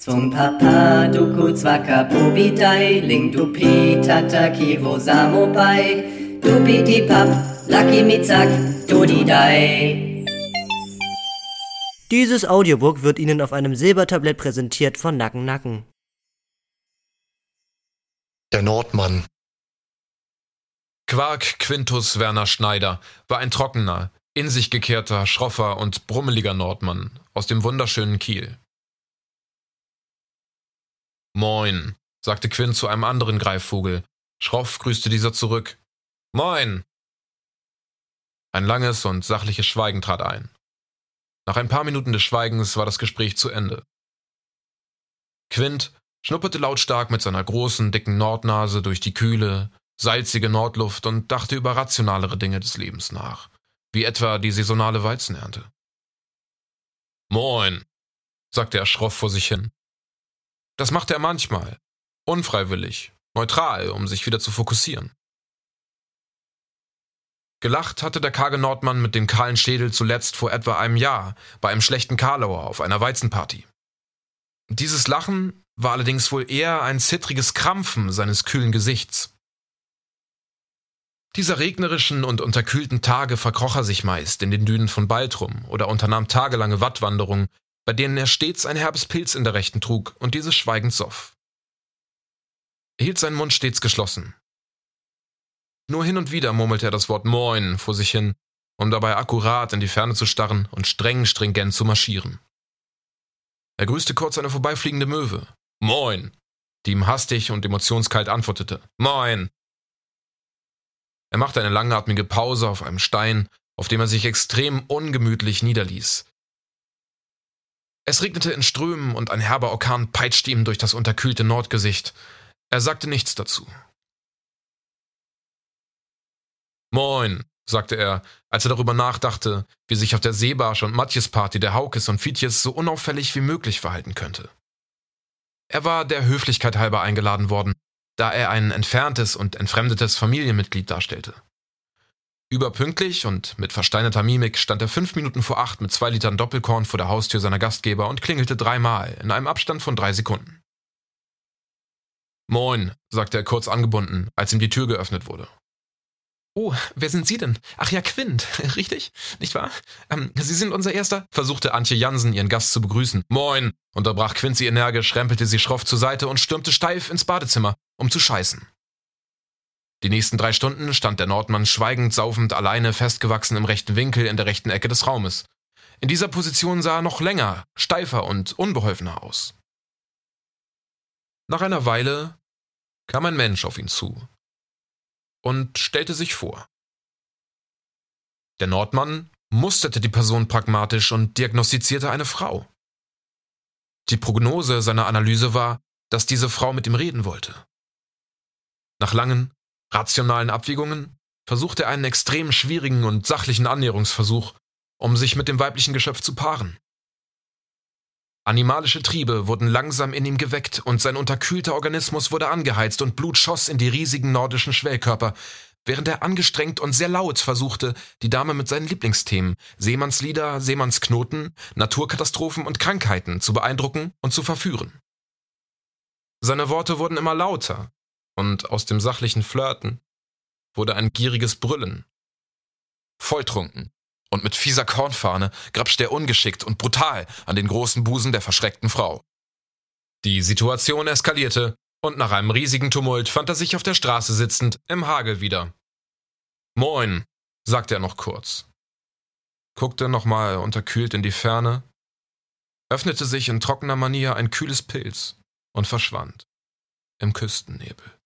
Zum Papa duku zwaka pubitai, ling dupi tataki wo samopai, dupi di pap, lucky mitzak, dudidai. Dieses Audiobook wird Ihnen auf einem Silbertablett präsentiert von Nacken Nacken. Der Nordmann. Quark Quintus Werner Schneider war ein trockener, in sich gekehrter, schroffer und brummeliger Nordmann aus dem wunderschönen Kiel. Moin, sagte Quint zu einem anderen Greifvogel. Schroff grüßte dieser zurück. Moin! Ein langes und sachliches Schweigen trat ein. Nach ein paar Minuten des Schweigens war das Gespräch zu Ende. Quint schnupperte lautstark mit seiner großen, dicken Nordnase durch die kühle, salzige Nordluft und dachte über rationalere Dinge des Lebens nach, wie etwa die saisonale Weizenernte. Moin, sagte er schroff vor sich hin. Das macht er manchmal. Unfreiwillig. Neutral, um sich wieder zu fokussieren. Gelacht hatte der karge Nordmann mit dem kahlen Schädel zuletzt vor etwa einem Jahr bei einem schlechten Karlauer auf einer Weizenparty. Dieses Lachen war allerdings wohl eher ein zittriges Krampfen seines kühlen Gesichts. Dieser regnerischen und unterkühlten Tage verkroch er sich meist in den Dünen von Baltrum oder unternahm tagelange Wattwanderungen bei denen er stets ein herbes Pilz in der Rechten trug und dieses schweigend soff. Er hielt seinen Mund stets geschlossen. Nur hin und wieder murmelte er das Wort Moin vor sich hin, um dabei akkurat in die Ferne zu starren und streng stringent zu marschieren. Er grüßte kurz eine vorbeifliegende Möwe. Moin! die ihm hastig und emotionskalt antwortete. Moin! Er machte eine langatmige Pause auf einem Stein, auf dem er sich extrem ungemütlich niederließ, es regnete in Strömen und ein herber Orkan peitschte ihm durch das unterkühlte Nordgesicht. Er sagte nichts dazu. Moin, sagte er, als er darüber nachdachte, wie sich auf der Seebarsch und Matjes-Party der Haukes und Fietjes so unauffällig wie möglich verhalten könnte. Er war der Höflichkeit halber eingeladen worden, da er ein entferntes und entfremdetes Familienmitglied darstellte. Überpünktlich und mit versteinerter Mimik stand er fünf Minuten vor acht mit zwei Litern Doppelkorn vor der Haustür seiner Gastgeber und klingelte dreimal in einem Abstand von drei Sekunden. Moin, sagte er kurz angebunden, als ihm die Tür geöffnet wurde. Oh, wer sind Sie denn? Ach ja, Quint, richtig? Nicht wahr? Ähm, Sie sind unser Erster? versuchte Antje Jansen, ihren Gast zu begrüßen. Moin, unterbrach Quint sie energisch, rempelte sie schroff zur Seite und stürmte steif ins Badezimmer, um zu scheißen. Die nächsten drei Stunden stand der Nordmann schweigend saufend alleine festgewachsen im rechten Winkel in der rechten Ecke des Raumes. In dieser Position sah er noch länger, steifer und unbeholfener aus. Nach einer Weile kam ein Mensch auf ihn zu und stellte sich vor. Der Nordmann musterte die Person pragmatisch und diagnostizierte eine Frau. Die Prognose seiner Analyse war, dass diese Frau mit ihm reden wollte. Nach langen, rationalen Abwägungen versucht er einen extrem schwierigen und sachlichen Annäherungsversuch, um sich mit dem weiblichen Geschöpf zu paaren. Animalische Triebe wurden langsam in ihm geweckt und sein unterkühlter Organismus wurde angeheizt und Blut schoss in die riesigen nordischen Schwellkörper, während er angestrengt und sehr laut versuchte, die Dame mit seinen Lieblingsthemen Seemannslieder, Seemannsknoten, Naturkatastrophen und Krankheiten zu beeindrucken und zu verführen. Seine Worte wurden immer lauter, und aus dem sachlichen Flirten wurde ein gieriges Brüllen. Volltrunken und mit fieser Kornfahne grapscht er ungeschickt und brutal an den großen Busen der verschreckten Frau. Die Situation eskalierte und nach einem riesigen Tumult fand er sich auf der Straße sitzend im Hagel wieder. Moin, sagte er noch kurz. Guckte nochmal unterkühlt in die Ferne, öffnete sich in trockener Manier ein kühles Pilz und verschwand im Küstennebel.